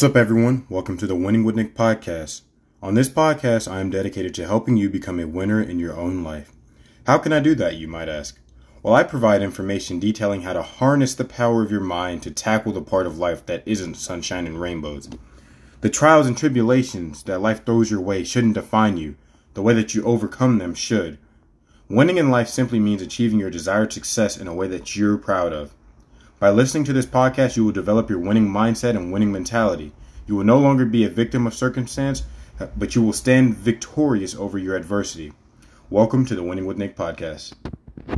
What's up, everyone? Welcome to the Winning with Nick podcast. On this podcast, I am dedicated to helping you become a winner in your own life. How can I do that, you might ask? Well, I provide information detailing how to harness the power of your mind to tackle the part of life that isn't sunshine and rainbows. The trials and tribulations that life throws your way shouldn't define you. The way that you overcome them should. Winning in life simply means achieving your desired success in a way that you're proud of. By listening to this podcast, you will develop your winning mindset and winning mentality. You will no longer be a victim of circumstance, but you will stand victorious over your adversity. Welcome to the Winning with Nick podcast.